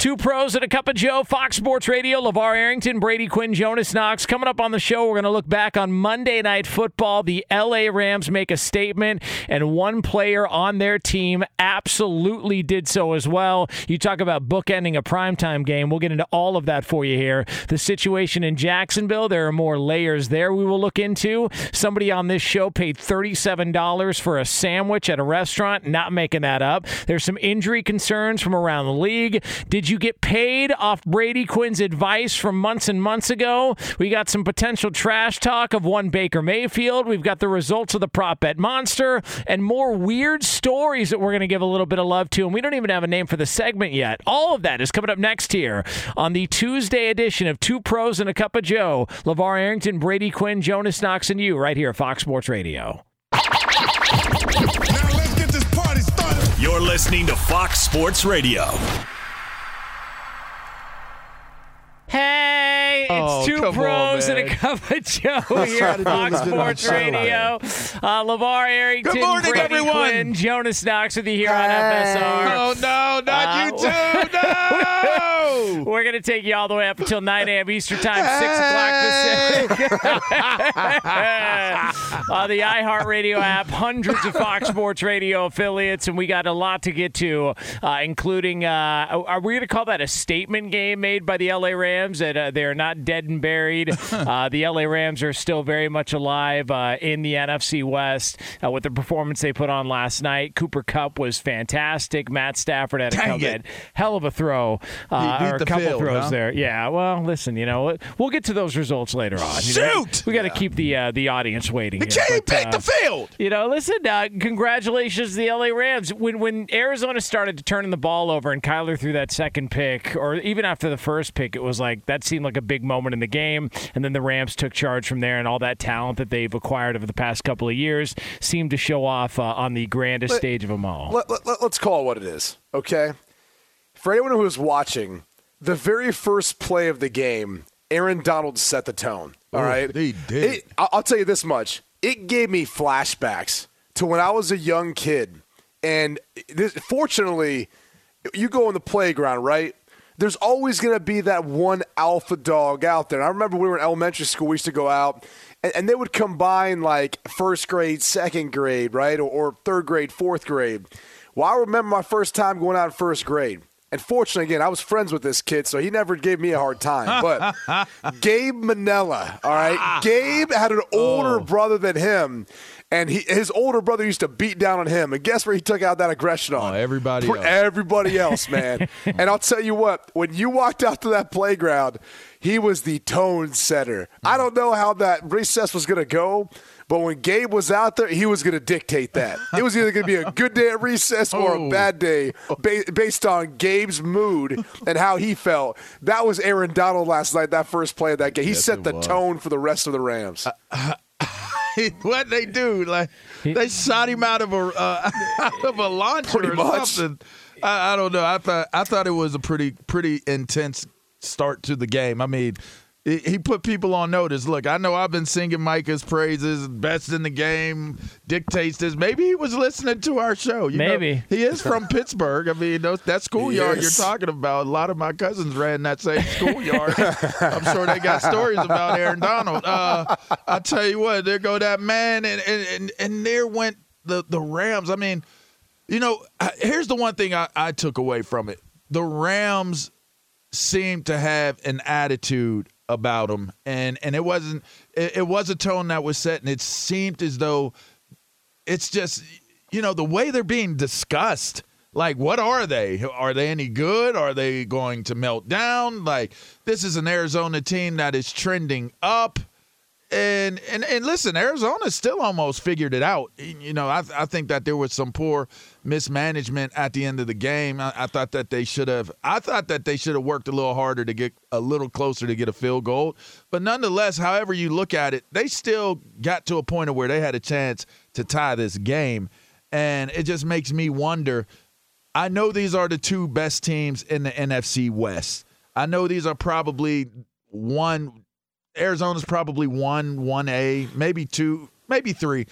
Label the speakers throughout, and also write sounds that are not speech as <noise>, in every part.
Speaker 1: Two pros and a cup of Joe, Fox Sports Radio, LaVar Arrington, Brady Quinn, Jonas Knox. Coming up on the show, we're going to look back on Monday Night Football. The LA Rams make a statement, and one player on their team absolutely did so as well. You talk about bookending a primetime game. We'll get into all of that for you here. The situation in Jacksonville, there are more layers there we will look into. Somebody on this show paid $37 for a sandwich at a restaurant, not making that up. There's some injury concerns from around the league. Did you get paid off Brady Quinn's advice from months and months ago? We got some potential trash talk of one Baker Mayfield. We've got the results of the prop bet monster and more weird stories that we're going to give a little bit of love to. And we don't even have a name for the segment yet. All of that is coming up next here on the Tuesday edition of Two Pros and a Cup of Joe. LaVar Arrington, Brady Quinn, Jonas Knox, and you right here at Fox Sports Radio. Let's get this party started.
Speaker 2: You're listening to Fox Sports Radio.
Speaker 1: Hey, it's
Speaker 3: Oh,
Speaker 1: two pros
Speaker 3: on,
Speaker 1: and a cup of <laughs> Joe here at Fox Sports Radio. Uh, LaVar Arrington,
Speaker 3: Good morning,
Speaker 1: Brady
Speaker 3: everyone.
Speaker 1: Quinn, Jonas Knox with you here on FSR.
Speaker 3: Oh no, not
Speaker 1: Uh,
Speaker 3: you too! No. <laughs>
Speaker 1: We're going to take you all the way up until 9 a.m. Eastern Time, 6 o'clock Pacific. <laughs> <laughs> uh, the iHeartRadio app, hundreds of Fox Sports Radio affiliates, and we got a lot to get to, uh, including uh, are we going to call that a statement game made by the LA Rams that uh, they're not dead and buried? <laughs> uh, the LA Rams are still very much alive uh, in the NFC West uh, with the performance they put on last night. Cooper Kupp was fantastic. Matt Stafford had a
Speaker 3: it.
Speaker 1: hell of a throw, uh, or a couple
Speaker 3: field,
Speaker 1: throws
Speaker 3: huh?
Speaker 1: there. Yeah, well, listen, you know, we'll get to those results later on. you know?
Speaker 3: Shoot!
Speaker 1: we got to keep the uh, the audience waiting.
Speaker 3: The
Speaker 1: here,
Speaker 3: team
Speaker 1: but,
Speaker 3: picked
Speaker 1: uh,
Speaker 3: the field.
Speaker 1: you know, listen, uh, congratulations to the LA Rams. When when Arizona started to turning the ball over and Kyler threw that second pick, or even after the first pick, it was like that seemed like a big moment in the game. And then the Rams took charge from there, and all that talent that they've acquired over the past couple of years seemed to show off uh, on the grandest
Speaker 4: Let-
Speaker 1: stage of them all.
Speaker 4: Let, let, us call it what it is, okay? For anyone who is watching, the very first play of the game, Aaron Donald set the tone. All
Speaker 3: Ooh,
Speaker 4: right,
Speaker 3: he did.
Speaker 4: It, I'll I'll tell you this much: it gave me flashbacks to when I was a young kid, and this, fortunately, you go in the playground, right? There's always going to be that one alpha dog out there. And I remember we were in elementary school. We used to go out, and, and they would combine like first grade, second grade, right, or, or third grade, fourth grade. Well, I remember my first time going out in first grade. And fortunately, again, I was friends with this kid, so he never gave me a hard time. <laughs> But Gabe Manella, all right, <laughs> Gabe had an older oh. brother than him, and he his older brother used to beat down on him. And guess where he took out that aggression on?
Speaker 3: Oh, everybody
Speaker 4: For
Speaker 3: else.
Speaker 4: Everybody else, man. <laughs> and I'll tell you what, when you walked out to that playground, he was the tone setter. I mm. don't know how that recess was going to go. But when Gabe was out there, he was going to dictate that. It was either going to be a good day at recess or a
Speaker 3: Oh.
Speaker 4: bad day ba- based on Gabe's mood and how he felt. That was Aaron Donald last night, that first play of that game. He
Speaker 3: Yes,
Speaker 4: set the
Speaker 3: was.
Speaker 4: tone for the rest of the Rams. <laughs>
Speaker 3: what they do? Like they shot him out of a uh, <laughs> out of a launcher
Speaker 4: Pretty
Speaker 3: or
Speaker 4: much.
Speaker 3: something. I, I don't know. I thought I thought it was a pretty pretty intense start to the game. I mean. He he put people on notice. Look, I know I've been singing Micah's praises, best in the game, dictates this. Maybe he was listening to our show. You know,
Speaker 1: Maybe.
Speaker 3: he is from Pittsburgh. I mean, those, that schoolyard
Speaker 4: Yes.
Speaker 3: you're talking about. A lot of my cousins ran that same schoolyard. I'm sure they got stories about Aaron Donald. Uh, I tell you what, there go that man, and and and, and there went the the Rams. I mean, you know, here's the one thing I, I took away from it: the Rams seem to have an attitude about them, and and it wasn't it, it was a tone that was set, and it seemed as though it's just you know the way they're being discussed like what are they? Are they any good? Are they going to melt down? Like this is an arizona team that is trending up and and and listen arizona still almost figured it out. You know i, I think that there was some poor mismanagement at the end of the game. I, I thought that they should have i thought that they should have worked a little harder to get a little closer to get a field goal. But nonetheless however you look at it they still got to a point where they had a chance to tie this game. And it just makes me wonder I know these are the two best teams in the NFC West. I know these are probably one Arizona's probably one, one A, maybe two, maybe three.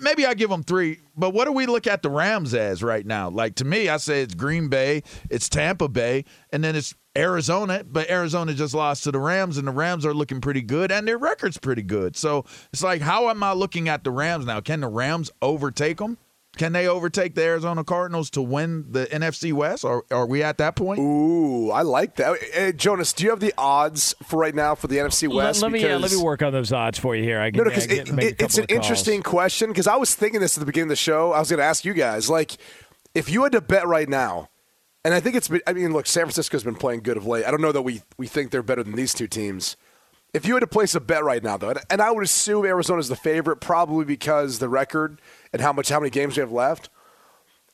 Speaker 3: maybe I give them three, but what do we look at the Rams as right now? Like to me, I say it's Green Bay, it's Tampa Bay, and then it's Arizona. But Arizona just lost to the Rams, and the Rams are looking pretty good, and their record's pretty good. So it's like, how am I looking at the Rams now? Can the Rams overtake them? Can they overtake the Arizona Cardinals to win the NFC West? Or are we at that point?
Speaker 4: Ooh, I like that. Hey, Jonas, do you have the odds for right now for the NFC West?
Speaker 1: Let, let me yeah, let me work on those odds for you here. I
Speaker 4: can, no, no, because it, it, it's an interesting question. Because I was thinking this at the beginning of the show. I was going to ask you guys, like, if you had to bet right now, and I think it's. I mean, look, San Francisco's been playing good of late. I don't know that we we think they're better than these two teams. If you had to place a bet right now, though, and I would assume Arizona's the favorite, probably because the record and how much how many games we have left.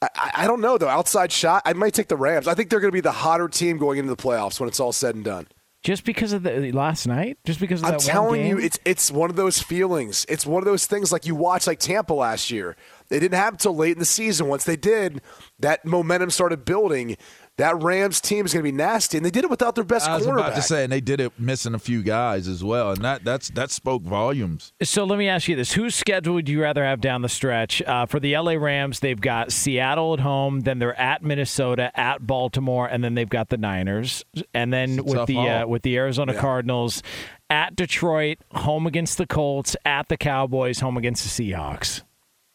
Speaker 4: I, I don't know though. Outside shot, I might take the Rams. I think they're going to be the hotter team going into the playoffs when it's all said and done.
Speaker 1: Just because of the last night, just because of
Speaker 4: I'm telling you, it's it's one of those feelings. It's one of those things like you watch like Tampa last year. They didn't have until late in the season. Once they did, that momentum started building that Rams team is going to be nasty, and they did it without their best
Speaker 3: I was
Speaker 4: quarterback.
Speaker 3: about to say, and they did it missing a few guys as well, and that that's that spoke volumes.
Speaker 1: So let me ask you this: Whose schedule would you rather have down the stretch uh, for the LA Rams? They've got Seattle at home, then they're at Minnesota, at Baltimore, and then they've got the Niners, and then with the uh, with the Arizona yeah. Cardinals. At Detroit, home against the Colts, at the Cowboys, home against the Seahawks.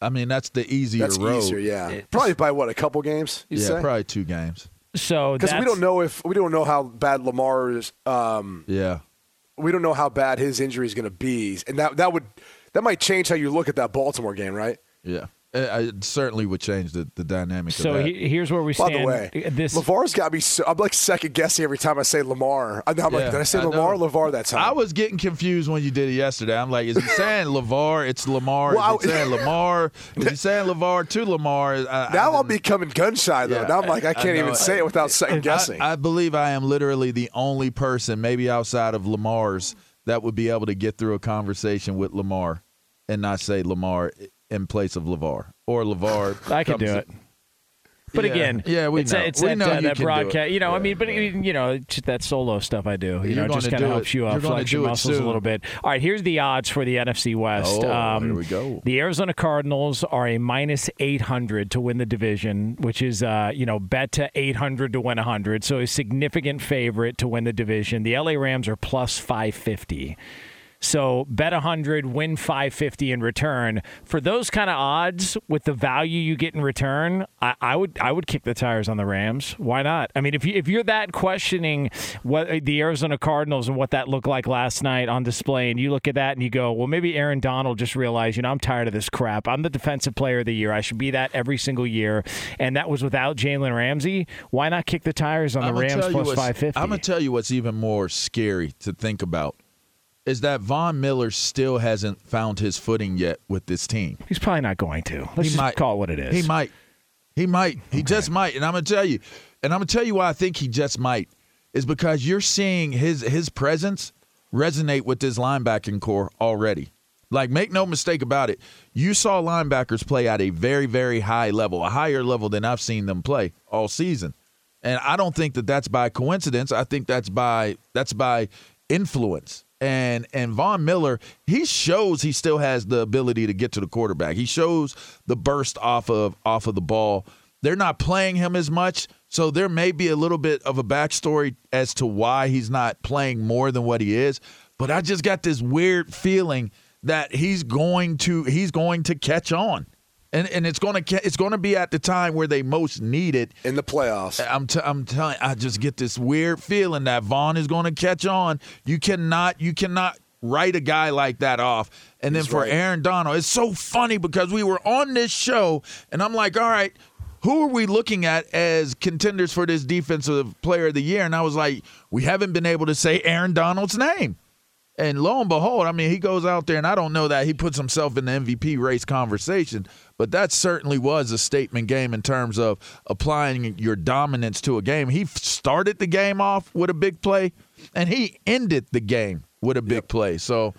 Speaker 3: I mean, that's the easier
Speaker 4: that's
Speaker 3: road.
Speaker 4: Easier, yeah. Probably by what a couple games.
Speaker 3: yeah,
Speaker 4: say?
Speaker 3: probably two games.
Speaker 1: So
Speaker 4: because we don't know if we don't know how bad Lamar is. Um,
Speaker 3: yeah,
Speaker 4: we don't know how bad his injury is going to be, and that that would that might change how you look at that Baltimore game, right?
Speaker 3: Yeah. It certainly would change the, the dynamic.
Speaker 1: So
Speaker 3: he,
Speaker 1: here's where we stand.
Speaker 4: By the way, uh,
Speaker 1: this
Speaker 4: Lavar's got me. So, I'm like second guessing every time I say Lamar. I'm, like, did I say I Lamar, know. Lavar that time?
Speaker 3: I was getting confused when you did it yesterday. I'm like, is he saying <laughs> Lavar? It's Lamar. Well, is he saying Lamar? Is he <laughs> saying Lavar to Lamar?
Speaker 4: I, now I, am becoming gun shy though. Yeah, now I'm like, I can't even say it without second guessing.
Speaker 3: I believe I am literally the only person, maybe outside of Lamar's, that would be able to get through a conversation with Lamar and not say Lamar in place of LaVar, or LaVar. <laughs>
Speaker 1: I could do it. But
Speaker 3: yeah.
Speaker 1: again,
Speaker 3: yeah, we
Speaker 1: it's,
Speaker 3: know.
Speaker 1: it's
Speaker 3: we
Speaker 1: that,
Speaker 3: know
Speaker 1: uh, that broadcast.
Speaker 3: You
Speaker 1: know,
Speaker 3: yeah.
Speaker 1: I mean, but you know, that solo stuff I do. You
Speaker 3: You're
Speaker 1: know, just kind of helps you uh, flex your muscles
Speaker 3: soon.
Speaker 1: a little bit. All right, here's the odds for the NFC West.
Speaker 3: Oh,
Speaker 1: um,
Speaker 3: here we go.
Speaker 1: The Arizona Cardinals are a minus 800 to win the division, which is uh, you know bet to 800 to win 100, so a significant favorite to win the division. The LA Rams are plus 550. So bet 100, win 550 in return. For those kind of odds with the value you get in return, I, I, would I would kick the tires on the Rams. Why not? I mean, if you if you're that questioning what the Arizona Cardinals and what that looked like last night on display, and you look at that and you go, well, maybe Aaron Donald just realized, you know, I'm tired of this crap. I'm the defensive player of the year. I should be that every single year, and that was without Jalen Ramsey. Why not kick the tires on the Rams plus 550?
Speaker 3: I'm gonna tell you what's even more scary to think about is that Von Miller still hasn't found his footing yet with this team.
Speaker 1: He's probably not going to. Let's
Speaker 3: he
Speaker 1: just
Speaker 3: might
Speaker 1: call it what it is.
Speaker 3: He might. He might. He okay. just might. And I'm gonna tell you. And I'm gonna tell you why I think he just might is because you're seeing his his presence resonate with this linebacking corps already. Like, make no mistake about it. You saw linebackers play at a very, very high level, a higher level than I've seen them play all season. And I don't think that that's by coincidence. I think that's by that's by influence and and Von Miller, he shows he still has the ability to get to the quarterback. He shows the burst off of off of the ball. They're not playing him as much, so there may be a little bit of a backstory as to why he's not playing more than what he is. But I just got this weird feeling that he's going to he's going to catch on and and it's going to it's going to be at the time where they most need it
Speaker 4: in the playoffs.
Speaker 3: I'm t- I'm telling I just get this weird feeling that Von is going to catch on. You cannot you cannot write a guy like that off. And then for right. Aaron Donald, it's so funny because we were on this show and I'm like, all right, who are we looking at as contenders for this defensive player of the year? And I was like, we haven't been able to say Aaron Donald's name. And lo and behold, I mean, he goes out there, and I don't know that he puts himself in the MVP race conversation, but that certainly was a statement game in terms of applying your dominance to a game. He started the game off with a big play, and he ended the game with a big yep. play. So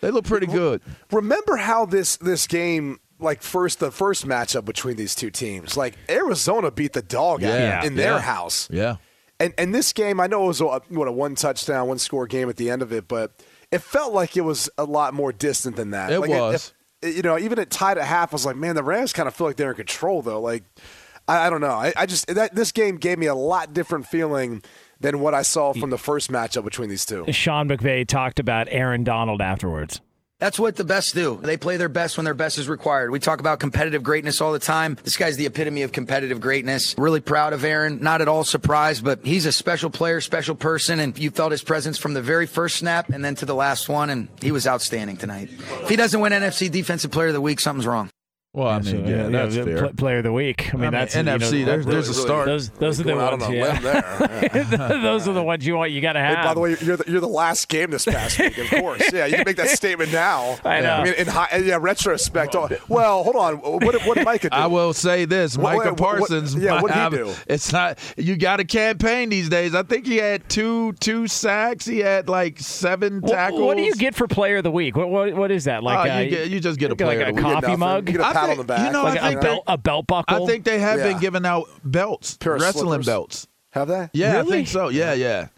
Speaker 3: they look pretty good.
Speaker 4: Remember how this this game like first the first matchup between these two teams. Like Arizona beat the dog yeah. out in their
Speaker 3: yeah.
Speaker 4: house.
Speaker 3: Yeah.
Speaker 4: And and this game, I know it was a, what a one touchdown, one score game at the end of it, but it felt like it was a lot more distant than that.
Speaker 3: It
Speaker 4: like
Speaker 3: was.
Speaker 4: You know, even at tied at half, I was like, man, the Rams kind of feel like they're in control though. Like, I, I don't know. I, I just that this game gave me a lot different feeling than what I saw from the first matchup between these two.
Speaker 1: Sean McVay talked about Aaron Donald afterwards.
Speaker 5: That's what the best do. They play their best when their best is required. We talk about competitive greatness all the time. This guy's the epitome of competitive greatness. Really proud of Aaron. Not at all surprised, but he's a special player, special person, and you felt his presence from the very first snap and then to the last one, and he was outstanding tonight. If he doesn't win NFC Defensive Player of the Week, something's wrong.
Speaker 3: Well, I mean, yeah, that's
Speaker 1: the
Speaker 3: fair.
Speaker 1: player of the week. I mean,
Speaker 3: I mean,
Speaker 1: that's
Speaker 3: NFC,
Speaker 1: You know,
Speaker 3: there's- there's a start.
Speaker 1: Those, those are the ones.
Speaker 4: on a
Speaker 1: Yeah.
Speaker 4: limb there. <laughs>
Speaker 1: those are the ones you want. You got to
Speaker 4: Hey,
Speaker 1: have.
Speaker 4: by the way, you're the, you're the last game this past week, of course. Yeah, you can make that statement now. <laughs>
Speaker 1: I know.
Speaker 4: I mean, in high, yeah, retrospect. oh, well, hold on. What what did Micah do?
Speaker 3: I will say this:
Speaker 4: What-
Speaker 3: Micah
Speaker 4: what- what-
Speaker 3: Parsons.
Speaker 4: yeah, what'd he do?
Speaker 3: It's not. You got a campaign these days. I think he had two two sacks. He had like seven
Speaker 1: Wh-
Speaker 3: tackles.
Speaker 1: What do you get for player of the week? What what, what is that? Like uh,
Speaker 3: you, get, you just get a
Speaker 1: like
Speaker 3: player.
Speaker 1: a
Speaker 3: of the week.
Speaker 1: coffee
Speaker 4: nothing.
Speaker 1: mug?
Speaker 4: You get a
Speaker 3: I
Speaker 4: pat on the back.
Speaker 3: you know,
Speaker 1: like
Speaker 3: I
Speaker 1: a
Speaker 3: think
Speaker 1: belt, a belt buckle.
Speaker 3: I think they have
Speaker 4: Yeah.
Speaker 3: been giving out belts,
Speaker 4: Pair
Speaker 3: wrestling
Speaker 4: slippers.
Speaker 3: belts.
Speaker 4: Have they?
Speaker 3: Yeah, I think so. Yeah, yeah.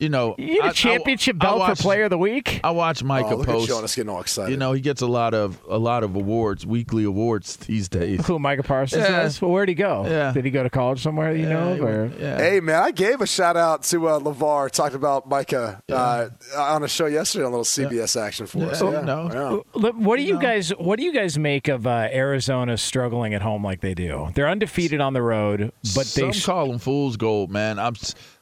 Speaker 3: You know,
Speaker 1: you get
Speaker 3: I-
Speaker 1: a
Speaker 3: I-
Speaker 1: championship
Speaker 3: I
Speaker 1: belt
Speaker 3: watched-
Speaker 1: for player of the week.
Speaker 3: I watch Micah
Speaker 4: Oh, look
Speaker 3: post.
Speaker 4: at Jonas getting all excited.
Speaker 3: You know, he gets a lot of a lot of awards, weekly awards these days.
Speaker 1: Who Micah Parsons
Speaker 3: Yeah.
Speaker 1: does? Well, where'd he go?
Speaker 3: Yeah.
Speaker 1: Did he go to college somewhere? You know,
Speaker 3: he
Speaker 1: or
Speaker 3: yeah.
Speaker 4: Hey man, I gave a shout out to uh, LaVar. Talked about Micah uh, on a show yesterday on a little CBS action for us.
Speaker 3: Yeah,
Speaker 4: Yeah,
Speaker 3: no.
Speaker 4: yeah.
Speaker 1: What do you guys What do you guys make of uh, Arizona struggling at home like they do? They're undefeated on the road, but
Speaker 3: Some
Speaker 1: they
Speaker 3: call them fool's gold, man. I'm.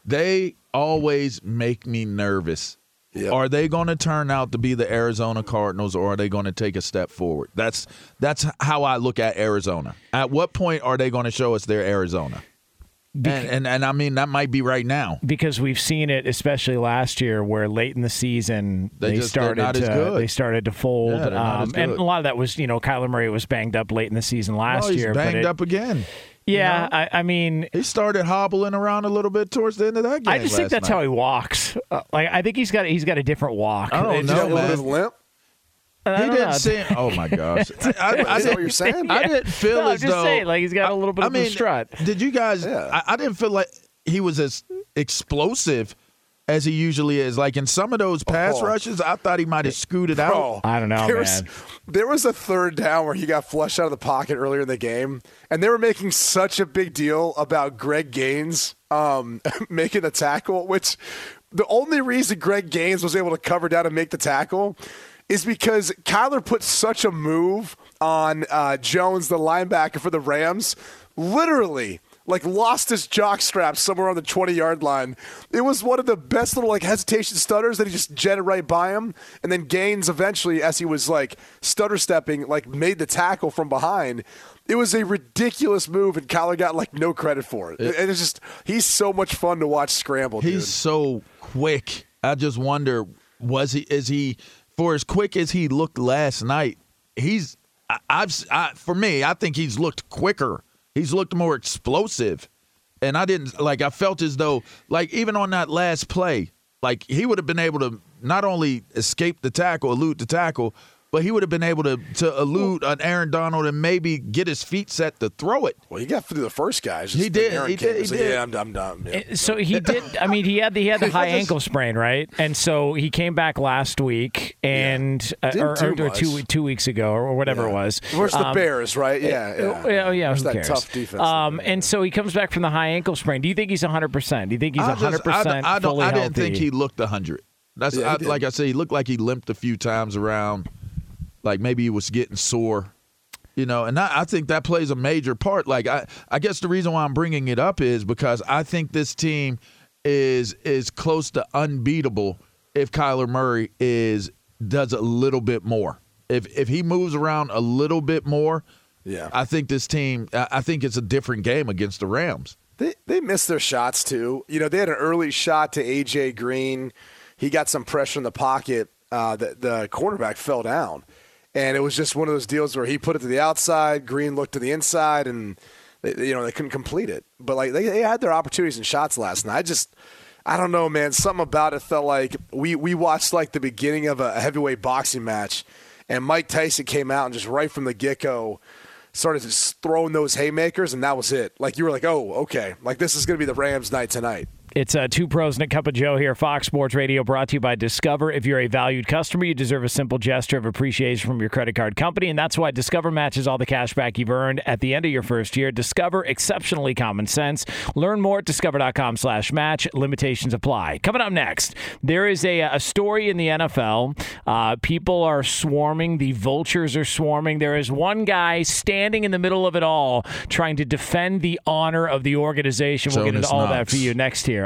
Speaker 3: S- They always make me nervous.
Speaker 4: Yep.
Speaker 3: Are they going to turn out to be the Arizona Cardinals, or are they going to take a step forward? That's that's how I look at Arizona. At what point are they going to show us they're Arizona? And, and and I mean that might be right now.
Speaker 1: because we've seen it, especially last year, where late in the season
Speaker 3: They
Speaker 1: they,
Speaker 3: just-
Speaker 1: started
Speaker 3: not
Speaker 1: to
Speaker 3: as good.
Speaker 1: they started to fold,
Speaker 3: Yeah, they're not
Speaker 1: um,
Speaker 3: as
Speaker 1: and a lot of that was you know Kyler Murray was banged up late in the season last
Speaker 3: he's
Speaker 1: year. but
Speaker 3: banged
Speaker 1: it-
Speaker 3: up again.
Speaker 1: Yeah, I, I mean,
Speaker 3: He started hobbling around a little bit towards the end of that game.
Speaker 1: I just think that's
Speaker 3: night.
Speaker 1: how he walks. Uh, like I think he's got he's got a different walk.
Speaker 3: I don't know,
Speaker 4: Did you have a little
Speaker 3: man.
Speaker 4: bit limp?
Speaker 1: I
Speaker 3: He
Speaker 1: don't
Speaker 3: didn't
Speaker 1: know.
Speaker 3: seem. Oh my gosh! <laughs> I, I, I
Speaker 4: Is that what you're saying?
Speaker 3: I didn't feel
Speaker 1: No, I'm
Speaker 3: as
Speaker 1: just
Speaker 3: though
Speaker 1: saying, like, he's got a little bit
Speaker 3: I
Speaker 1: of a
Speaker 3: mean,
Speaker 1: strut.
Speaker 3: Did you guys?
Speaker 4: Yeah.
Speaker 3: I, I didn't feel like he was as explosive as he usually is. Like in some of those pass
Speaker 4: Oh.
Speaker 3: rushes, I thought he might have scooted out.
Speaker 4: Bro,
Speaker 1: I don't know,
Speaker 4: there Was,
Speaker 1: man.
Speaker 4: there was a third down where he got flushed out of the pocket earlier in the game, and they were making such a big deal about Greg Gaines um, <laughs> making the tackle, which the only reason Greg Gaines was able to cover down and make the tackle is because Kyler put such a move on uh, Jones, the linebacker for the Rams, literally like lost his jock strap somewhere on the 20 yard line. It was one of the best little like hesitation stutters that he just jetted right by him. And then Gaines eventually, as he was like stutter stepping, like made the tackle from behind. It was a ridiculous move, and Kyler got like no credit for it. And it's just he's so much fun to watch scramble.
Speaker 3: He's
Speaker 4: dude.
Speaker 3: so quick. I just wonder, was he? Is he for as quick as he looked last night? He's. I, I've. I, for me, I think he's looked quicker. He's looked more explosive, and I didn't like. I felt as though, like even on that last play, like he would have been able to not only escape the tackle, elude the tackle, but he would have been able to to elude an Aaron Donald and maybe get his feet set to throw it.
Speaker 4: well, he got through the first guys.
Speaker 3: He did,
Speaker 4: Aaron
Speaker 3: he did,
Speaker 4: and
Speaker 3: he
Speaker 4: said,
Speaker 3: did.
Speaker 4: Yeah, I'm, I'm done. Yeah.
Speaker 1: So he did. I mean, he had the, he had the <laughs> high
Speaker 4: just-
Speaker 1: ankle sprain, right? And so he came back last week, and uh, or, or, or two two weeks ago, or whatever it
Speaker 4: Yeah.
Speaker 1: was.
Speaker 4: Versus the
Speaker 1: Um,
Speaker 4: Bears, right? Yeah, yeah.
Speaker 1: Oh, yeah, yeah, who
Speaker 4: that
Speaker 1: cares?
Speaker 4: tough defense.
Speaker 1: Um, and so he comes back from the high ankle sprain. Do you think he's 100%? Do you think he's
Speaker 3: I
Speaker 1: 100%
Speaker 3: just- I, I don't.
Speaker 1: fully
Speaker 3: I didn't
Speaker 1: healthy?
Speaker 3: think he looked hundred. That's
Speaker 4: Yeah,
Speaker 3: I, like I said. He looked like he limped a few times around, like maybe he was getting sore, you know. And I, I think that plays a major part. Like I, I guess the reason why I'm bringing it up is because I think this team is is close to unbeatable if Kyler Murray is does a little bit more. If if he moves around a little bit more,
Speaker 4: Yeah.
Speaker 3: I think this team. I I think it's a different game against the Rams.
Speaker 4: They they missed their shots too. You know, they had an early shot to AJ Green. He got some pressure in the pocket. Uh, the the cornerback fell down, and it was just one of those deals where he put it to the outside. Green looked to the inside, and they, you know they couldn't complete it. But like they, they had their opportunities and shots last night. I just I don't know, man. Something about it felt like we we watched like the beginning of a heavyweight boxing match, and Mike Tyson came out and just right from the get go started just throwing those haymakers, and that was it. Like you were like, oh, okay, like this is to be the Rams' night tonight.
Speaker 1: It's uh, two pros and a cup of Joe here. Fox Sports Radio brought to you by Discover. If you're a valued customer, you deserve a simple gesture of appreciation from your credit card company, and that's why Discover matches all the cash back you've earned at the end of your first year. Discover exceptionally common sense. Learn more at discover.com/match. Limitations apply. Coming up next, there is a, a story in the NFL. Uh, people are swarming. The vultures are swarming. There is one guy standing in the middle of it all, trying to defend the honor of the organization. We'll get into all that for you next here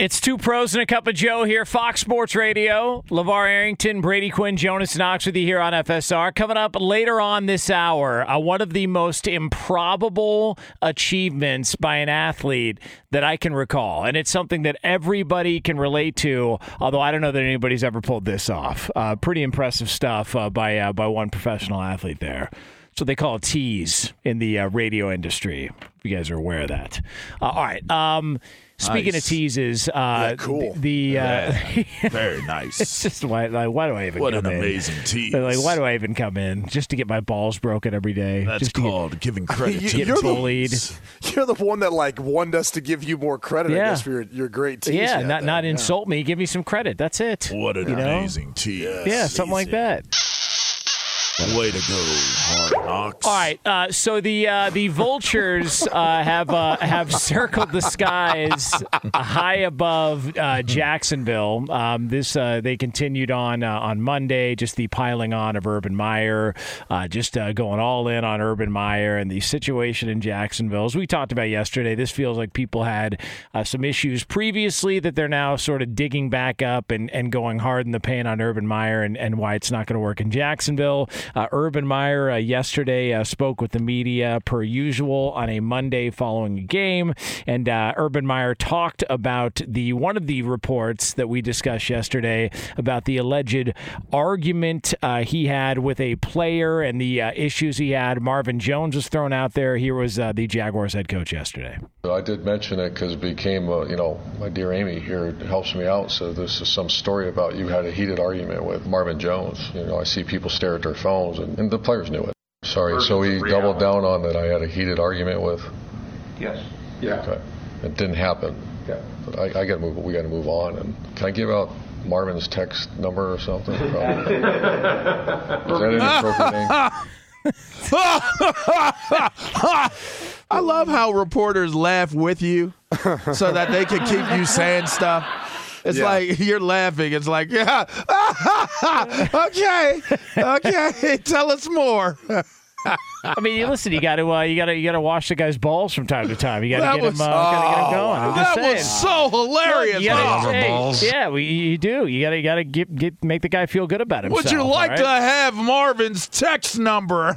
Speaker 1: It's two pros and a cup of Joe here, Fox Sports Radio. LaVar Arrington, Brady Quinn, Jonas Knox with you here on FSR. Coming up later on this hour, uh, one of the most improbable achievements by an athlete that I can recall. And it's something that everybody can relate to, although I don't know that anybody's ever pulled this off. Uh, pretty impressive stuff uh, by, uh, by one professional athlete there. So they call tease in the uh, radio industry. If you guys are aware of that. Uh, all right. Um, speaking
Speaker 3: Nice.
Speaker 1: of teases, uh,
Speaker 4: cool.
Speaker 1: The uh, <laughs>
Speaker 3: Very nice.
Speaker 1: it's just why, like, why do I even
Speaker 3: what
Speaker 1: come
Speaker 3: an
Speaker 1: in?
Speaker 3: amazing tease.
Speaker 1: They're like, why do I even come in? Just to get my balls broken every day.
Speaker 3: That's
Speaker 1: just to get-
Speaker 3: called giving credit
Speaker 4: You- <laughs>
Speaker 3: to
Speaker 1: get
Speaker 4: you're the-
Speaker 1: bullied.
Speaker 4: You're the one that like wanted us to give you more credit, I
Speaker 1: Yeah.
Speaker 4: guess, for your, your great team.
Speaker 1: yeah, not not insult me. Give me some credit. That's it.
Speaker 3: What an
Speaker 1: You know?
Speaker 3: amazing tease.
Speaker 1: Yeah, something like that.
Speaker 3: Way to go, Hard Knocks.
Speaker 1: All right, uh, so the uh, the vultures uh, have uh, have circled the skies high above uh, Jacksonville. Um, this uh, they continued on on Monday, just the piling on of Urban Meyer, just going all in on Urban Meyer and the situation in Jacksonville. As we talked about yesterday, this feels like people had some issues previously that they're now sort of digging back up and, and going hard in the paint on Urban Meyer and, and why it's not going to work in Jacksonville. Uh, Urban Meyer uh, yesterday uh, spoke with the media per usual on a Monday following a game, and Urban Meyer talked about the one of the reports that we discussed yesterday about the alleged argument he had with a player and the issues he had. Marvin Jones was thrown out there. Here was the Jaguars head coach yesterday.
Speaker 6: I did mention it because it became, you know, my dear Amy here helps me out. So this is some story about you had a heated argument with Marvin Jones. You know, I see people stare at their phones, and, and the players knew it. Sorry, so he doubled down on that I had a heated argument with.
Speaker 7: Yes. Yeah.
Speaker 6: Okay, it didn't happen.
Speaker 7: Yeah.
Speaker 6: But I, I got to move. We got to move on. And can I give out Marvin's text number or something? <laughs> <laughs> Is that an appropriate? <laughs>
Speaker 3: I love how reporters laugh with you so that they can keep you saying stuff. It's
Speaker 4: Yeah.
Speaker 3: like <laughs> you're laughing. It's like, yeah, <laughs> okay, okay, <laughs> tell us more.
Speaker 1: I mean, you listen. You got to, uh, you got to, you got to wash the guy's balls from time to time. You got to get him,
Speaker 3: was-
Speaker 1: uh, gotta get him going. I'm
Speaker 3: that
Speaker 1: saying.
Speaker 3: was so hilarious.
Speaker 1: You gotta-
Speaker 3: Oh.
Speaker 1: hey, yeah, we, you do. You got to, you got to get, get, make the guy feel good about himself.
Speaker 3: Would you like
Speaker 1: all
Speaker 3: to have Marvin's text number?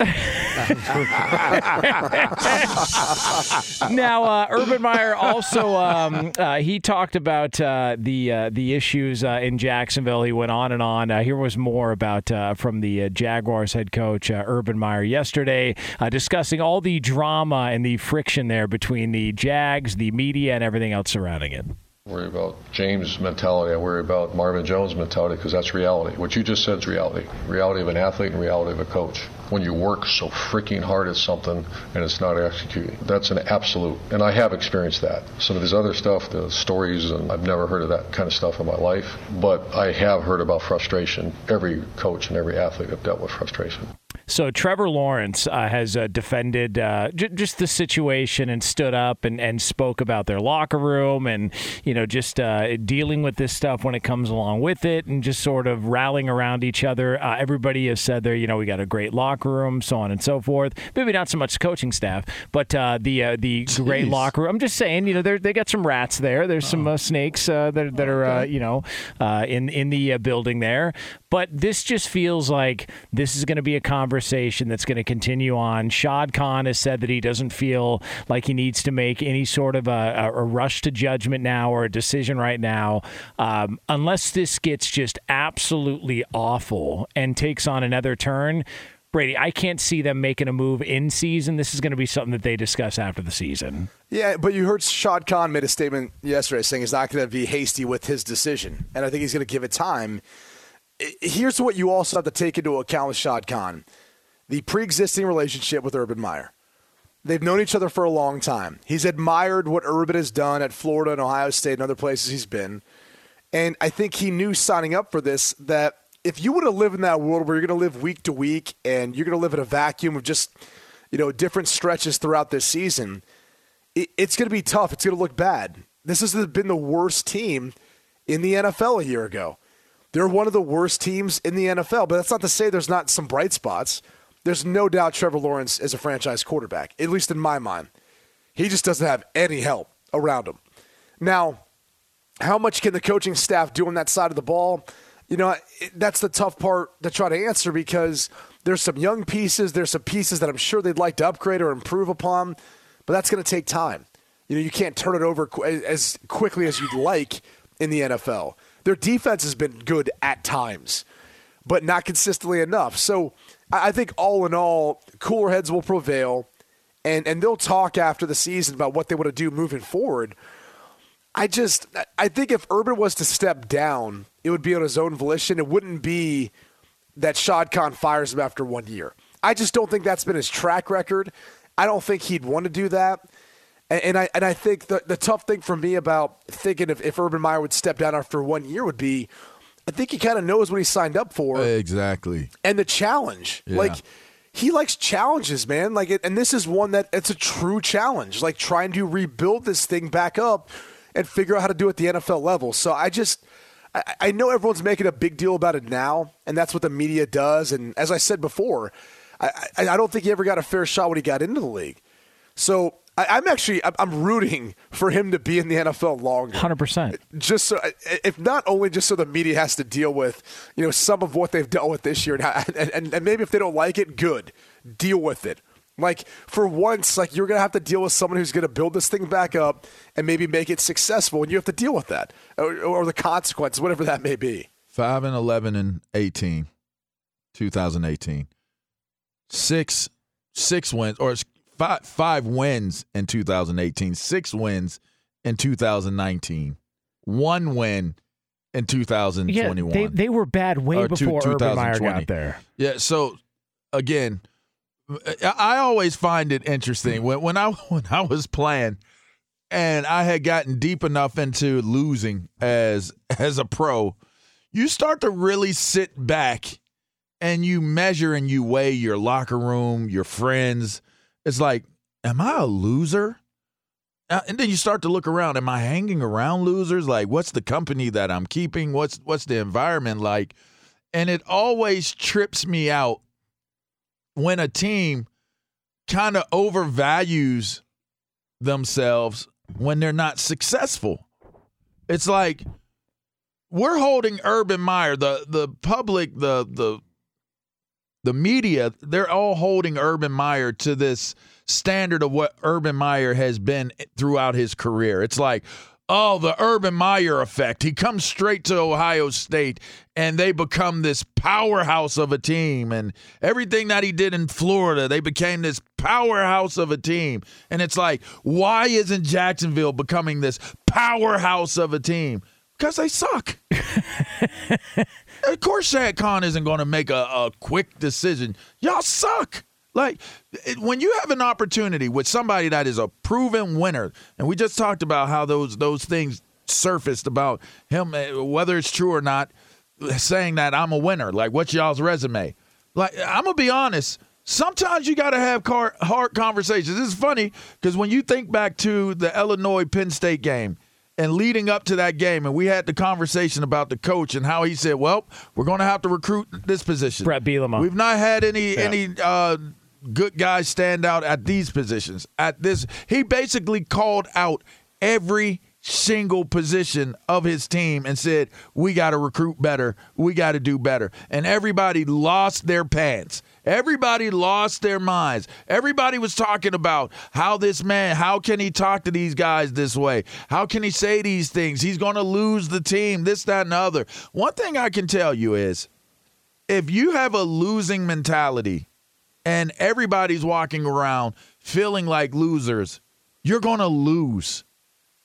Speaker 3: <laughs>
Speaker 1: now, uh, Urban Meyer also um, uh, he talked about uh, the uh, the issues uh, in Jacksonville. He went on and on. Uh, here was more about from the Jaguars head coach Urban Meyer yesterday, discussing all the drama and the friction there between the Jags, the media, and everything else surrounding it.
Speaker 6: Worry about James' mentality. I worry about Marvin Jones' mentality because that's reality. What you just said is reality. Reality of an athlete and reality of a coach. When you work so freaking hard at something and it's not executing, that's an absolute. And I have experienced that. Some of this other stuff, the stories, and I've never heard of that kind of stuff in my life. But I have heard about frustration. Every coach and every athlete have dealt with frustration.
Speaker 1: So Trevor Lawrence uh, has uh, defended uh, j- just the situation and stood up and, and spoke about their locker room and you know just uh, dealing with this stuff when it comes along with it and just sort of rallying around each other. Uh, everybody has said there, you know, we got a great locker room, so on and so forth. Maybe not so much the coaching staff, but uh, the uh, the great locker room. I'm just saying, you know, they they got some rats there. There's some uh, snakes uh, that that are uh, you know uh, in in the uh, building there. But this just feels like this is going to be a conversation that's going to continue on. Shad Khan has said that he doesn't feel like he needs to make any sort of a, a, rush to judgment now or a decision right now, um, unless this gets just absolutely awful and takes on another turn Brady, I can't see them making a move in season. This is going to be something that they discuss after the season.
Speaker 4: Yeah, but you heard Shad Khan made a statement yesterday saying he's not going to be hasty with his decision, and I think he's going to give it time. Here's what you also have to take into account with Shad Khan the pre existing relationship with Urban Meyer. They've known each other for a long time. He's admired what Urban has done at Florida and Ohio State and other places he's been. And I think he knew signing up for this that if you were to live in that world where you're going to live week to week and you're going to live in a vacuum of just, you know, different stretches throughout this season, it, it's going to be tough. It's going to look bad. This has been the worst team in the NFL a year ago. They're one of the worst teams in the NFL, but that's not to say there's not some bright spots. There's no doubt Trevor Lawrence is a franchise quarterback, at least in my mind. He just doesn't have any help around him. Now, how much can the coaching staff do on that side of the ball? you know, that's the tough part to try to answer because there's some young pieces, there's some pieces that I'm sure they'd like to upgrade or improve upon, but that's going to take time. You know, you can't turn it over as quickly as you'd like in the NFL. Their defense has been good at times, but not consistently enough. So I think all in all, cooler heads will prevail, and, and they'll talk after the season about what they want to do moving forward. I just I think if Urban was to step down, it would be on his own volition. It wouldn't be that Shad Khan fires him after one year. I just don't think that's been his track record. I don't think he'd want to do that. And, and I and I think the the tough thing for me about thinking if, if Urban Meyer would step down after one year would be I think he kind of knows what he signed up for.
Speaker 3: Exactly.
Speaker 4: And the challenge.
Speaker 3: Yeah.
Speaker 4: Like he likes challenges, man. Like it, and this is one that it's a true challenge. Like trying to rebuild this thing back up and figure out how to do it at the NFL level. So I just, I, I know everyone's making a big deal about it now, and that's what the media does. And as I said before, I, I, I don't think he ever got a fair shot when he got into the league. So I, am actually I'm rooting for him to be in the NFL longer.
Speaker 1: Hundred percent.
Speaker 4: Just so, if not only just so the media has to deal with, you know, some of what they've dealt with this year, and, and, and maybe if they don't like it, good, deal with it. Like for once, like you're gonna have to deal with someone who's gonna build this thing back up and maybe make it successful, and you have to deal with that or, or the consequences, whatever that may be.
Speaker 3: Five and eleven and 18, 2018. Six, six wins or five five wins in 2018. Six wins in 2019. One win in 2021.
Speaker 1: Yeah, they, they were bad way before
Speaker 3: two,
Speaker 1: Urban Meyer got there.
Speaker 3: Yeah, so again I always find it interesting when when I <laughs> when I was playing and I had gotten deep enough into losing as as a pro, you start to really sit back and you measure and you weigh your locker room, your friends. It's like, am I a loser? Uh, and then you start to look around. Am I hanging around losers? Like, what's the company that I'm keeping? What's what's the environment like? And it always trips me out when a team kind of overvalues themselves when they're not successful. It's like we're holding Urban Meyer, the the public, the the the media, they're all holding Urban Meyer to this standard of what Urban Meyer has been throughout his career. It's like, oh, the Urban Meyer effect. He comes straight to Ohio State and they become this powerhouse of a team. And everything that he did in Florida, they became this powerhouse of a team. And it's like, why isn't Jacksonville becoming this powerhouse of a team? Because they suck. of course, Shad Khan isn't going to make a, a quick decision. Y'all suck. Like when you have an opportunity with somebody that is a proven winner, and we just talked about how those those things surfaced about him, eh, whether it's true or not, saying that I'm a winner. Like, what's y'all's resume? Like, I'm gonna be honest. Sometimes you got to have hard conversations. It's funny because when you think back to the Illinois Penn State game and leading up to that game, and we had the conversation about the coach and how he said, "Well, we're going to have to recruit this position."
Speaker 1: Bret Bielema.
Speaker 3: We've not had any
Speaker 1: Yeah.
Speaker 3: any uh, good guys stand out at these positions. At this, he basically called out every single position of his team and said, "We got to recruit better. We got to do better." And everybody lost their pants. Everybody lost their minds. Everybody was talking about how this man, how can he talk to these guys this way? How can he say these things? He's going to lose the team, this, that, and the other. One thing I can tell you is if you have a losing mentality and everybody's walking around feeling like losers, you're going to lose.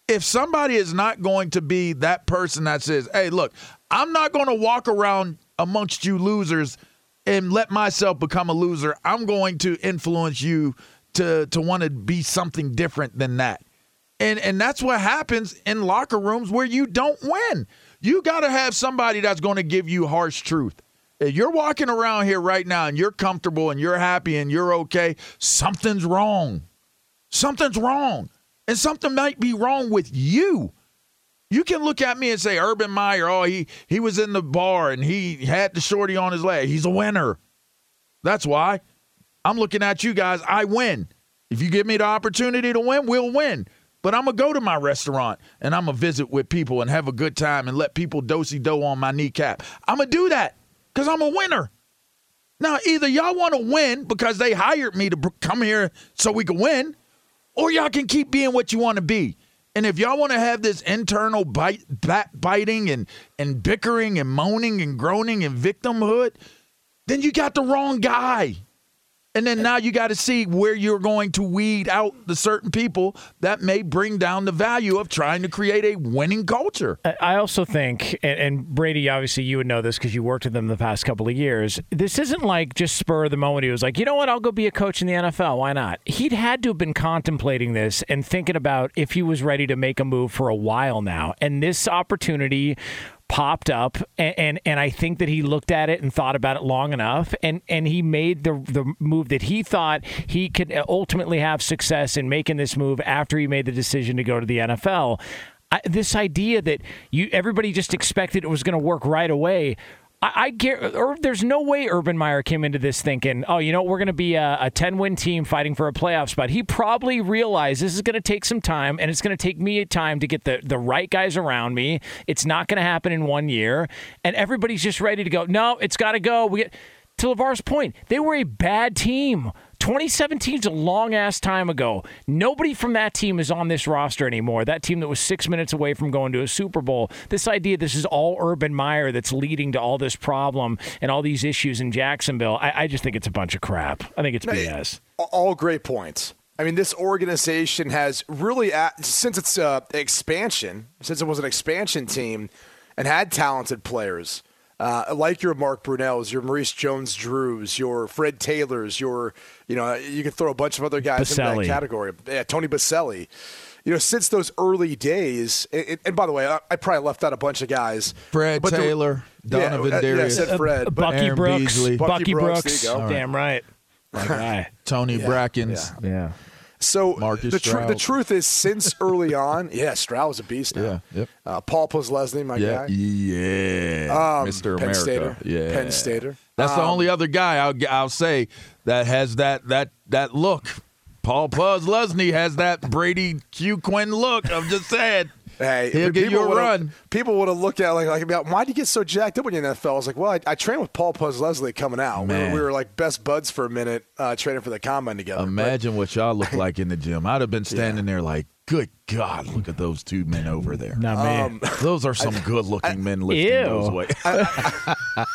Speaker 3: If somebody is not going to be that person that says, hey, look, I'm not going to walk around amongst you losers and let myself become a loser, I'm going to influence you to, to want to be something different than that. And, and that's what happens in locker rooms where you don't win. You got to have somebody that's going to give you harsh truth. If you're walking around here right now and you're comfortable and you're happy and you're okay, something's wrong. Something's wrong. And something might be wrong with you. You can look at me and say, Urban Meyer, oh, he, he was in the bar and he had the shorty on his leg. He's a winner. That's why. I'm looking at you guys. I win. If you give me the opportunity to win, we'll win. But I'm to go to my restaurant and I'm to visit with people and have a good time and let people dosey do on my kneecap. I'm to do that because I'm a winner. Now, either y'all want to win because they hired me to come here so we can win, or y'all can keep being what you want to be. And if y'all want to have this internal bite, biting and, and bickering and moaning and groaning and victimhood, then you got the wrong guy. And then now you got to see where you're going to weed out the certain people that may bring down the value of trying to create a winning culture.
Speaker 1: I also think, and, Brady, obviously you would know this because you worked with them the past couple of years. This isn't like just spur of the moment. He was like, you know what, I'll go be a coach in the NFL. Why not? He'd had to have been contemplating this and thinking about if he was ready to make a move for a while now. And this opportunity popped up and, and, and I think that he looked at it and thought about it long enough and and he made the the move that he thought he could ultimately have success in making this move after he made the decision to go to the NFL. I, this idea that you everybody just expected it was going to work right away I, I get, there's no way Urban Meyer came into this thinking, oh, you know, we're going to be a, a 10 win team fighting for a playoff spot. He probably realized this is going to take some time, and it's going to take me a time to get the, the right guys around me. It's not going to happen in one year, and everybody's just ready to go. No, it's got to go. We get to LaVar's point, they were a bad team. 2017 is a long ass time ago. Nobody from that team is on this roster anymore. That team that was six minutes away from going to a Super Bowl. This idea this is all Urban Meyer that's leading to all this problem and all these issues in Jacksonville. I, I just think it's a bunch of crap. I think it's BS.
Speaker 4: All great points. I mean, this organization has really, since its uh, expansion, since it was an expansion team and had talented players uh, like your Mark Brunells, your Maurice Jones-Drews, your Fred Taylors, your you know you can throw a bunch of other guys
Speaker 1: Boselli.
Speaker 4: in that category. Yeah, Tony Boselli. You know, since those early days, and, and by the way, I, I, probably left out a bunch of guys.
Speaker 3: Fred Taylor, there, Donovan
Speaker 4: yeah,
Speaker 3: Darius,
Speaker 4: yeah, I said Fred,
Speaker 1: uh, Bucky
Speaker 3: Aaron
Speaker 1: Brooks,
Speaker 3: Beasley.
Speaker 1: Bucky,
Speaker 4: Bucky
Speaker 1: Brooks.
Speaker 4: Brooks
Speaker 1: Damn right. right.
Speaker 3: Tony
Speaker 4: yeah.
Speaker 3: Brackens.
Speaker 1: Yeah. yeah.
Speaker 4: So
Speaker 3: Marcus
Speaker 4: the, tr- the truth is, since <laughs> early on, yeah, Stroud was a beast. Now.
Speaker 3: Yeah, yep.
Speaker 4: Uh, Paul Posluszny, my
Speaker 3: yeah,
Speaker 4: guy.
Speaker 3: Yeah,
Speaker 4: um,
Speaker 3: Mr.
Speaker 4: Penn
Speaker 3: America.
Speaker 4: Stater.
Speaker 3: Yeah,
Speaker 4: Penn Stater.
Speaker 3: That's
Speaker 4: um,
Speaker 3: the only other guy I'll I'll say that has that that that look. Paul Posluszny has that Brady Q Quinn look. I'm just saying.
Speaker 4: Hey,
Speaker 3: he'll give you a run.
Speaker 4: People would have looked at it like, like why did you get so jacked up when you're in the NFL? I was like, well, I, I trained with Paul Posluszny coming out. We were, we were, like best buds for a minute, uh, training for the combine together.
Speaker 3: Imagine but, what y'all look <laughs> like in the gym. I'd have been standing yeah. there like, good God, look at those two men over there.
Speaker 1: Not man. Um, <laughs>
Speaker 3: those are some good-looking men lifting
Speaker 1: ew.
Speaker 3: those weights. <laughs>
Speaker 4: I,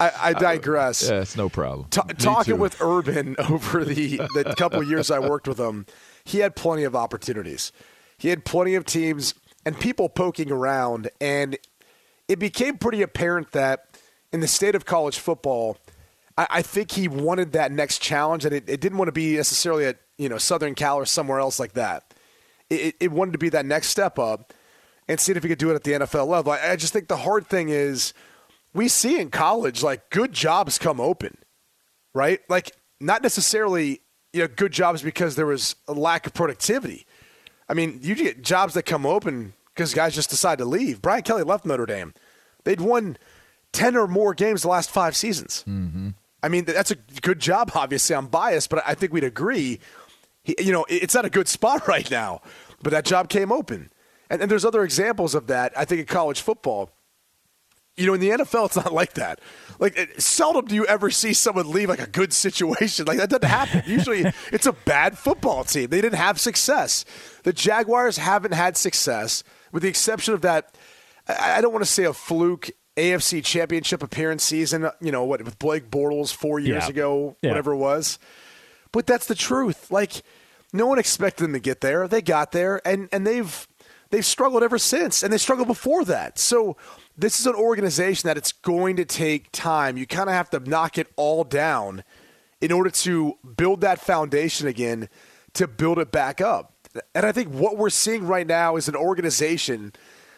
Speaker 4: I, I, digress.
Speaker 3: Yeah, it's no problem.
Speaker 4: T- talking with Urban over the the couple years I worked with him, he had plenty of opportunities. He had plenty of teams and people poking around. And it became pretty apparent that in the state of college football, I, I think he wanted that next challenge, and it, it, didn't want to be necessarily at you know Southern Cal or somewhere else like that. It, it wanted to be that next step up and see if he could do it at the NFL level. I, I just think the hard thing is we see in college like good jobs come open, right? Like not necessarily you know good jobs because there was a lack of productivity I mean, you get jobs that come open because guys just decide to leave. Brian Kelly left Notre Dame. They'd won 10 or more games the last five seasons.
Speaker 3: Mm-hmm.
Speaker 4: I mean, that's a good job, <laughs> obviously. I'm biased, but I think we'd agree. He, you know, it's at a good spot <laughs> right now, but that job came open. And, and there's other examples of that, I think, in college football. You know, in the NFL, it's not like that. Like, it, seldom do you ever see someone leave like a good situation. <laughs> Like that doesn't happen. Usually, it's a bad football team. They didn't have success. The Jaguars haven't had success, with the exception of that. I, I don't want to say a fluke AFC Championship appearance season. You know what with Blake Bortles four years
Speaker 1: Yeah.
Speaker 4: ago,
Speaker 1: Yeah.
Speaker 4: whatever it was. But that's the truth. Like no one expected them to get there. They got there, and and they've they've struggled ever since, and they struggled before that. So this is an organization that it's going to take time. You kind of have to knock it all down in order to build that foundation again, to build it back up. And I think what we're seeing right now is an organization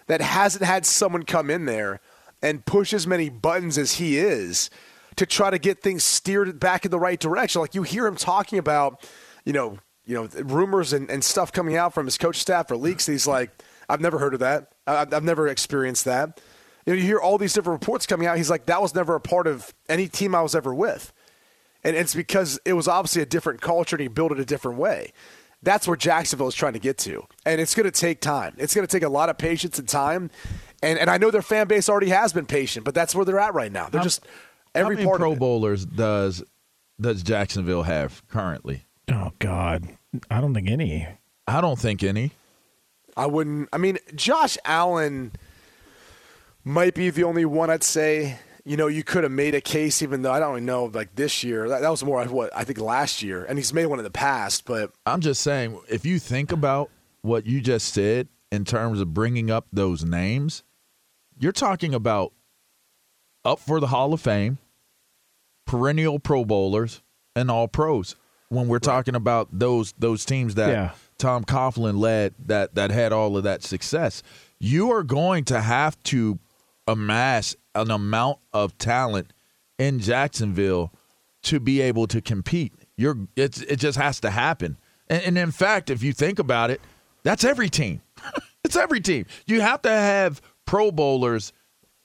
Speaker 4: that hasn't had someone come in there and push as many buttons as he is to try to get things steered back in the right direction. Like you hear him talking about, you know, you know, rumors and, and stuff coming out from his coach staff or leaks. He's like, I've never heard of that. I- I've never experienced that. You know, you hear all these different reports coming out. He's like, that was never a part of any team I was ever with. And it's because it was obviously a different culture and he built it a different way. That's where Jacksonville is trying to get to. And it's going to take time. It's going to take a lot of patience and time. And, and I know their fan base already has been patient, but that's where they're at right now. They're just every
Speaker 3: How many
Speaker 4: part
Speaker 3: Pro
Speaker 4: of it.
Speaker 3: Bowlers does does Jacksonville have currently?
Speaker 1: Oh God, I don't think any.
Speaker 3: I don't think any.
Speaker 4: I wouldn't. I mean, Josh Allen might be the only one I'd say. You know, you could have made a case, even though I don't even know, like this year. That, that was more of what I think last year, and he's made one in the past. But
Speaker 3: I'm just saying, if you think about what you just said in terms of bringing up those names, you're talking about up for the Hall of Fame, perennial Pro Bowlers, and all pros. When we're talking about those those teams that
Speaker 1: Yeah.
Speaker 3: Tom Coughlin led that that had all of that success, you are going to have to amass an amount of talent in Jacksonville to be able to compete. You're it's it just has to happen. And, and in fact, if you think about it, that's every team. <laughs> it's every team. You have to have Pro Bowlers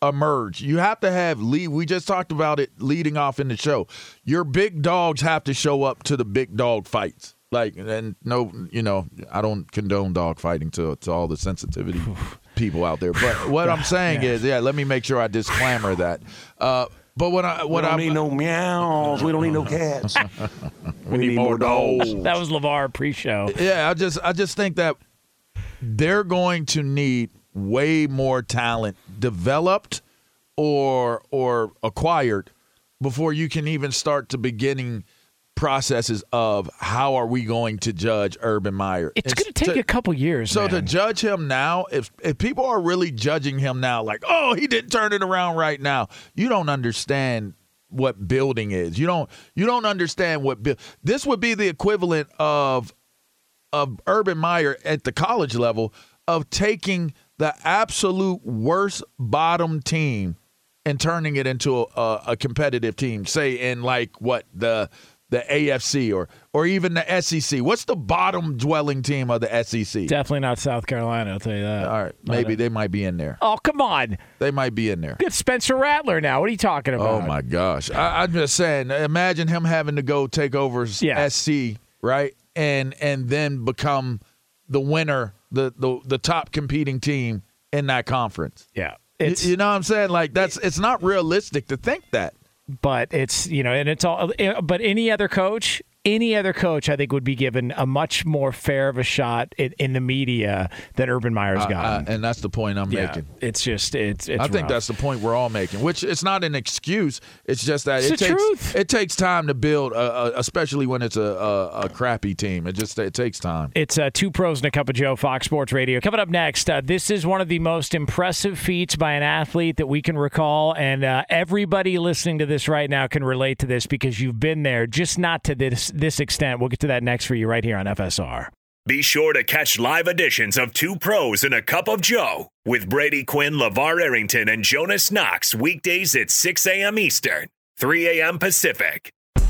Speaker 3: emerge. You have to have lead. We just talked about it leading off in the show. Your big dogs have to show up to the big dog fights. Like and no, you know, I don't condone dog fighting to to all the sensitivity <laughs> people out there. But what I'm <laughs> saying is, yeah, let me make sure I disclaimer that. Uh, but what I what I
Speaker 7: need no meows. We don't need no cats. <laughs> we need more dogs.
Speaker 1: That was LaVar pre-show.
Speaker 3: yeah, I just I just think that they're going to need way more talent developed or or acquired before you can even start to beginning processes of how are we going to judge Urban Meyer.
Speaker 1: It's, going to take a couple years.
Speaker 3: so to judge him now, if if people are really judging him now, like, oh, he didn't turn it around right now, you don't understand what building is. You don't you don't understand what build. This would be the equivalent of of Urban Meyer at the college level of taking the absolute worst bottom team and turning it into a, a competitive team. Say in like what the the AFC or or even the SEC. What's the bottom dwelling team of the SEC?
Speaker 1: definitely not South Carolina. I'll tell you that.
Speaker 3: All right, maybe they might be in there.
Speaker 1: Oh come on,
Speaker 3: They might be in there.
Speaker 1: get Spencer Rattler now. What are you talking oh, about?
Speaker 3: Oh my gosh! I, I'm just saying. Imagine him having to go take over
Speaker 1: Yeah.
Speaker 3: SC, right, and and then become the winner, the the the top competing team in that conference.
Speaker 1: Yeah, it's
Speaker 3: you know what I'm saying? Like that's it's not realistic to think that.
Speaker 1: But it's you know, and it's all. Eh, but any other coach, any other coach, I think would be given a much more fair of a shot in, in the media than Urban Meyer's
Speaker 3: Uh, uh, and that's the point I'm
Speaker 1: yeah,
Speaker 3: making.
Speaker 1: it's just it's. it's
Speaker 3: I think that's the point we're all making. Which it's not an excuse. It's just that
Speaker 1: It's
Speaker 3: it takes
Speaker 1: truth.
Speaker 3: it takes time to build, especially when it's a, a, a crappy team. It just it takes time.
Speaker 1: It's uh, two pros and a cup of Joe, Fox Sports Radio. Coming up next, uh, this is one of the most impressive feats by an athlete that we can recall, and uh, everybody listening to this right now can relate to this because you've been there, just not to this this extent. We'll get to that next for you right here on FSR.
Speaker 2: Be sure to catch live editions of Two Pros and a Cup of Joe with Brady Quinn, LaVar Arrington, and Jonas Knox weekdays at 6 a.m. Eastern, 3 a.m. Pacific.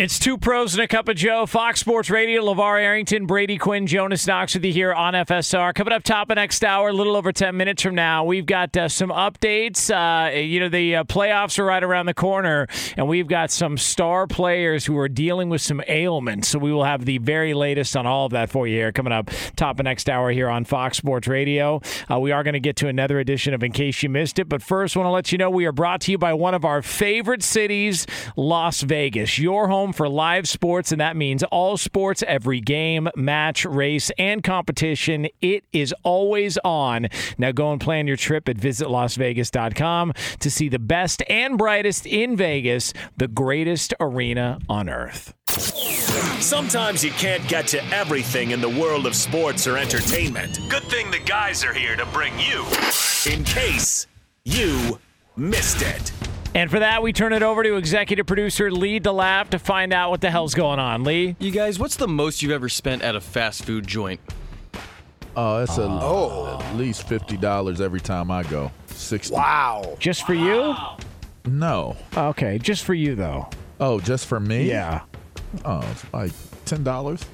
Speaker 1: It's two pros and a cup of Joe. Fox Sports Radio, LaVar Arrington, Brady Quinn, Jonas Knox with you here on FSR. Coming up top of next hour, a little over 10 minutes from now, we've got uh, some updates. Uh, you know, the uh, playoffs are right around the corner, and we've got some star players who are dealing with some ailments. So we will have the very latest on all of that for you here coming up top of next hour here on Fox Sports Radio. Uh, we are going to get to another edition of In Case You Missed It, but first, want to let you know we are brought to you by one of our favorite cities, Las Vegas. Your home for live sports, and that means all sports, every game, match, race, and competition. It is always on. Now go and plan your trip at visitlasvegas.com to see the best and brightest in Vegas, the greatest arena on earth.
Speaker 2: Sometimes you can't get to everything in the world of sports or entertainment. Good thing the guys are here to bring you in case you missed it.
Speaker 1: And for that, we turn it over to executive producer Lee DeLapp to find out what the hell's going on. Lee?
Speaker 8: You guys, what's the most you've ever spent at a fast food joint?
Speaker 3: Oh, it's a, uh, at oh. least fifty dollars every time I go. Sixty.
Speaker 4: Wow.
Speaker 1: Just for you?
Speaker 3: No.
Speaker 1: Okay, just for you, though.
Speaker 3: Oh, just for me?
Speaker 1: Yeah.
Speaker 3: Oh, it's like ten dollars.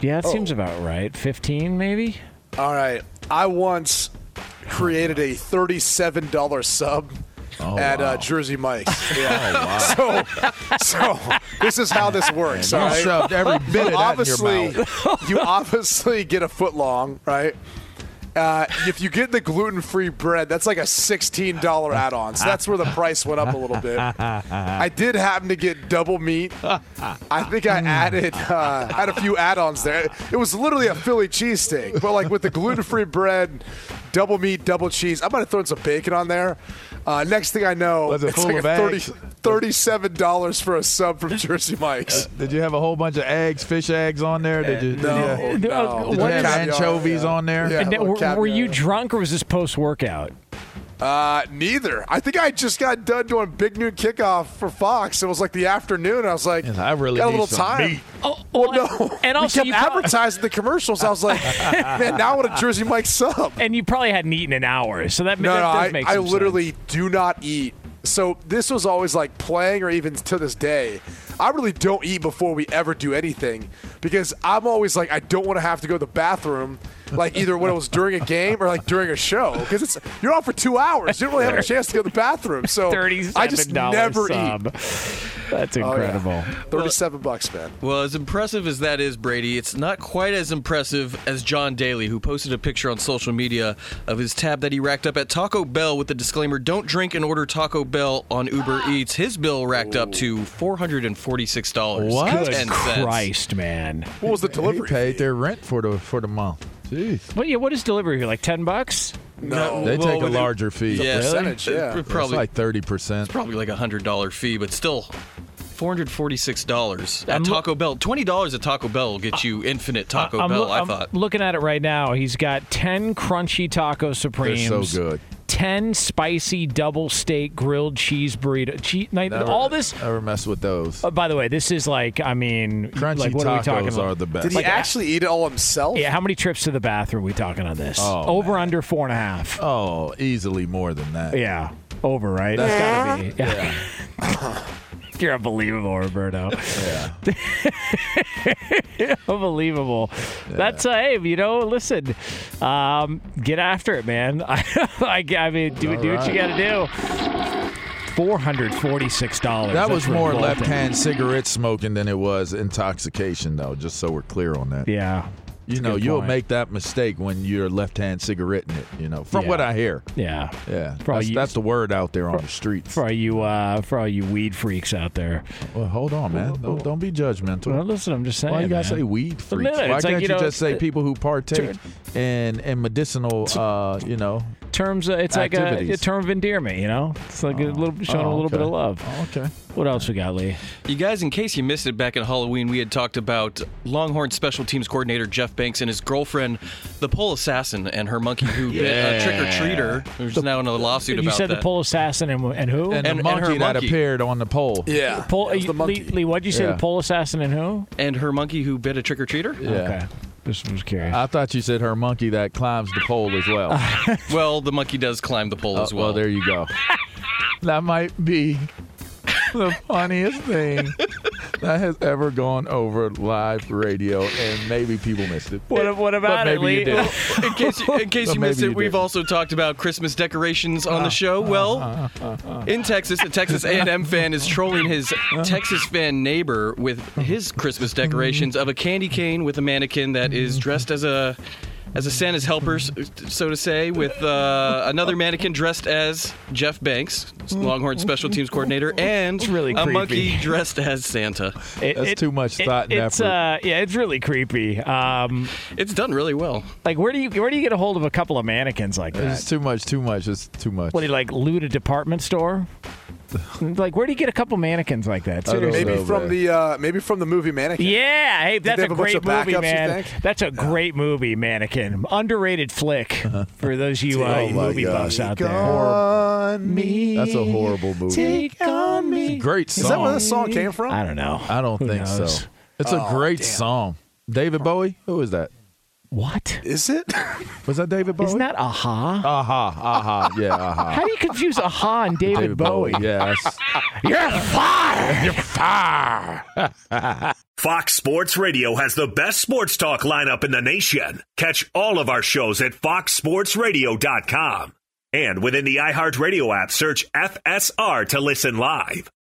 Speaker 1: Yeah, it seems oh. about right. 15 maybe?
Speaker 4: All right. I once created a thirty-seven dollar sub
Speaker 3: Oh,
Speaker 4: at
Speaker 3: wow.
Speaker 4: uh, Jersey Mike's. <laughs> Yeah. <laughs> So, so this is how this works.
Speaker 3: You
Speaker 4: all right?
Speaker 3: shoved every bit of that in your
Speaker 4: obviously, <laughs> you obviously get a foot long, right? Uh, if you get the gluten-free bread, that's like a sixteen dollar add-on. So that's where the price went up a little bit. I did happen to get double meat. I think I added uh, had a few add-ons there. It was literally a Philly cheesesteak, but like with the gluten-free bread, double meat, double cheese. I might have thrown some bacon on there. Uh, next thing I know,
Speaker 3: it
Speaker 4: it's like a 30, $37 for a sub from Jersey Mike's.
Speaker 3: Did you have a whole bunch of eggs, fish eggs on there? Did you?
Speaker 4: No,
Speaker 3: Did you,
Speaker 4: no.
Speaker 3: did you
Speaker 1: What
Speaker 3: have
Speaker 1: is-
Speaker 3: anchovies
Speaker 4: yeah.
Speaker 3: on there?
Speaker 4: Yeah.
Speaker 1: And
Speaker 4: little
Speaker 1: were, were you drunk or was this post workout?
Speaker 4: Uh, neither. I think I just got done doing big noon kickoff for Fox. It was like the afternoon. I was like,
Speaker 3: Yes, I really
Speaker 4: got a little
Speaker 3: some
Speaker 4: time.
Speaker 3: meat.
Speaker 1: Oh,
Speaker 4: Well, no.
Speaker 1: And also,
Speaker 4: we
Speaker 1: you
Speaker 4: kept
Speaker 1: prob-
Speaker 4: advertising the commercials. I was like, <laughs> man, now I want a Jersey Mike sub.
Speaker 1: and you probably hadn't eaten in hours, so that,
Speaker 4: No,
Speaker 1: that
Speaker 4: no,
Speaker 1: does
Speaker 4: I,
Speaker 1: make
Speaker 4: I
Speaker 1: some
Speaker 4: literally
Speaker 1: sense.
Speaker 4: do not eat. So this was always like playing, or even to this day, I really don't eat before we ever do anything because I'm always like, I don't want to have to go to the bathroom, like either when it was during a game or like during a show, because it's you're on for two hours. You don't really have a chance to go to the bathroom. So <laughs> I just never
Speaker 1: sub.
Speaker 4: eat.
Speaker 1: That's
Speaker 4: Oh, yeah.
Speaker 1: incredible.
Speaker 4: Thirty-seven bucks, man.
Speaker 8: Well, as impressive as that is, Brady, it's not quite as impressive as John Daly, who posted a picture on social media of his tab that he racked up at Taco Bell with the disclaimer don't drink and order Taco Bell on Uber ah. Eats. His bill racked up to $446.
Speaker 3: What?
Speaker 1: Good
Speaker 8: 10.
Speaker 1: Christ, man.
Speaker 4: What was the
Speaker 3: He
Speaker 4: delivery?
Speaker 3: paid their rent for the for the month. Jeez.
Speaker 1: What, yeah, what is delivery here? Like 10 bucks?
Speaker 4: No,
Speaker 3: They
Speaker 8: Well,
Speaker 3: take a
Speaker 8: with it-
Speaker 3: larger fee.
Speaker 8: Yeah,
Speaker 4: percentage, yeah.
Speaker 8: It-
Speaker 3: It's
Speaker 8: Probably,
Speaker 3: like thirty percent.
Speaker 8: It's probably like a $100 fee, but still. $446 at
Speaker 1: I'm-
Speaker 8: Taco Bell. $20 at Taco Bell will get you infinite Taco
Speaker 1: I'm,
Speaker 8: Bell,
Speaker 1: loo-
Speaker 8: I
Speaker 1: I'm
Speaker 8: thought.
Speaker 1: looking at it right now. He's got 10 crunchy taco supremes.
Speaker 3: They're so good.
Speaker 1: 10 spicy double steak grilled cheese burrito. Cheese, like,
Speaker 3: Never-
Speaker 1: all this.
Speaker 3: Never mess with those.
Speaker 1: Oh, by the way, this is like, I mean,
Speaker 3: Crunchy
Speaker 1: like, what are we talking
Speaker 3: tacos
Speaker 1: about?
Speaker 3: are the best.
Speaker 4: Did he
Speaker 1: Like,
Speaker 4: actually eat it all himself?
Speaker 1: Yeah, how many trips to the bathroom are we talking on this?
Speaker 3: Oh,
Speaker 1: Over, under four and a half.
Speaker 3: oh, easily more than that.
Speaker 1: Yeah, over, right? That's gotta be. Yeah. <laughs> <laughs> You're unbelievable, Roberto.
Speaker 3: Yeah. <laughs>
Speaker 1: unbelievable. That's uh, hey, you know, listen, um, get after it, man. <laughs> I, I mean, do, do what you got to do. Four hundred forty-six dollars.
Speaker 3: That was more left-hand cigarette smoking than it was intoxication, though. Just so we're clear on that.
Speaker 1: Yeah,
Speaker 3: You know, you'll
Speaker 1: point.
Speaker 3: make that mistake when you're left-hand cigaretting it. You know, from what I hear.
Speaker 1: yeah.
Speaker 3: Yeah,
Speaker 1: For
Speaker 3: that's,
Speaker 1: you-
Speaker 3: that's the word out there on the streets.
Speaker 1: For all you, uh, for all you weed freaks out there.
Speaker 3: Well, hold on, man. Don't, don't be judgmental.
Speaker 1: Well, listen, I'm just saying.
Speaker 3: Why you gotta say weed freaks?
Speaker 1: minute,
Speaker 3: Why can't
Speaker 1: like,
Speaker 3: you,
Speaker 1: you know,
Speaker 3: just say people who partake in in medicinal, uh, you know?
Speaker 1: Terms. Uh, it's like a, a term of endearment. You know, it's like a little showing
Speaker 3: oh,
Speaker 1: a little bit of love.
Speaker 3: Oh, okay.
Speaker 1: What else we got, Lee?
Speaker 8: You guys, in case you missed it back at Halloween, we had talked about Longhorn special teams coordinator Jeff Banks and his girlfriend, the pole assassin, and her monkey who bit a trick or treater. There's now in a lawsuit
Speaker 1: You
Speaker 8: about
Speaker 1: said
Speaker 8: that.
Speaker 1: the pole assassin and, and who?
Speaker 3: And,
Speaker 8: And-
Speaker 3: the
Speaker 8: and her
Speaker 3: monkey that
Speaker 8: monkey.
Speaker 3: appeared on the pole.
Speaker 4: Yeah.
Speaker 1: pole,
Speaker 4: That was
Speaker 1: Lee. Lee, what did you say?
Speaker 3: Yeah.
Speaker 1: The pole assassin and who?
Speaker 8: and her monkey who bit a trick or treater.
Speaker 3: Yeah.
Speaker 1: Okay, just was curious.
Speaker 3: I thought you said her monkey that climbs the pole as well. <laughs>
Speaker 8: Well, the monkey does climb the pole
Speaker 3: Uh,
Speaker 8: as well.
Speaker 3: well, there you go. <laughs> that might be <laughs> the funniest thing that has ever gone over live radio, and maybe people missed it.
Speaker 1: What, what about
Speaker 3: but
Speaker 1: it,
Speaker 3: maybe
Speaker 1: Lee?
Speaker 3: you did.
Speaker 8: In case, in case you missed it,
Speaker 3: you
Speaker 8: we've also talked about Christmas decorations on the uh, show.
Speaker 3: Uh-huh.
Speaker 8: Well, uh, uh, in Texas, a Texas A&M fan is trolling his uh-huh. Texas fan neighbor with his Christmas <laughs> mm-hmm. decorations of a candy cane with a mannequin that is dressed as a as a Santa's helper, so to say, with uh, another mannequin dressed as Jeff Banks, Longhorn special teams coordinator, and
Speaker 1: really
Speaker 8: a
Speaker 1: creepy.
Speaker 8: monkey dressed as Santa.
Speaker 1: It-
Speaker 3: That's
Speaker 1: it-
Speaker 3: too much
Speaker 1: it-
Speaker 3: thought and
Speaker 1: it's,
Speaker 3: effort.
Speaker 1: Uh, yeah, it's really creepy. Um,
Speaker 8: It's done really well.
Speaker 1: like, where do you where do you get a hold of a couple of mannequins like that?
Speaker 3: It's too much. Too much. It's too much.
Speaker 1: What do you like? Loot a department store? <laughs> like, where do you get a couple mannequins like that? Seriously.
Speaker 4: Maybe
Speaker 3: know,
Speaker 4: from
Speaker 3: man.
Speaker 4: the uh, maybe from the movie Mannequin.
Speaker 1: Yeah, hey, that's a
Speaker 4: a
Speaker 1: great
Speaker 4: of
Speaker 1: movie,
Speaker 4: backups,
Speaker 1: man. That's a great movie, Mannequin. Underrated flick for those you <laughs> uh,
Speaker 3: Oh,
Speaker 1: movie
Speaker 3: God.
Speaker 1: buffs out there.
Speaker 4: On me.
Speaker 3: That's a horrible movie.
Speaker 1: Take on me.
Speaker 3: Great song.
Speaker 4: Is that where this song came from?
Speaker 1: I don't know.
Speaker 3: I don't
Speaker 1: Who
Speaker 3: think
Speaker 1: knows?
Speaker 3: so. It's a great song. David Bowie. Who is that?
Speaker 1: What?
Speaker 4: Is it? <laughs>
Speaker 3: Was that David Bowie?
Speaker 1: Isn't that aha?
Speaker 3: Aha, aha, yeah, aha.
Speaker 1: How do you confuse aha and David,
Speaker 3: David
Speaker 1: Bowie?
Speaker 3: Bowie. Yes. <laughs>
Speaker 1: You're fired.
Speaker 3: You're fired. <laughs>
Speaker 2: Fox Sports Radio has the best sports talk lineup in the nation. Catch all of our shows at foxsportsradio.com. And within the iHeartRadio app, search FSR to listen live.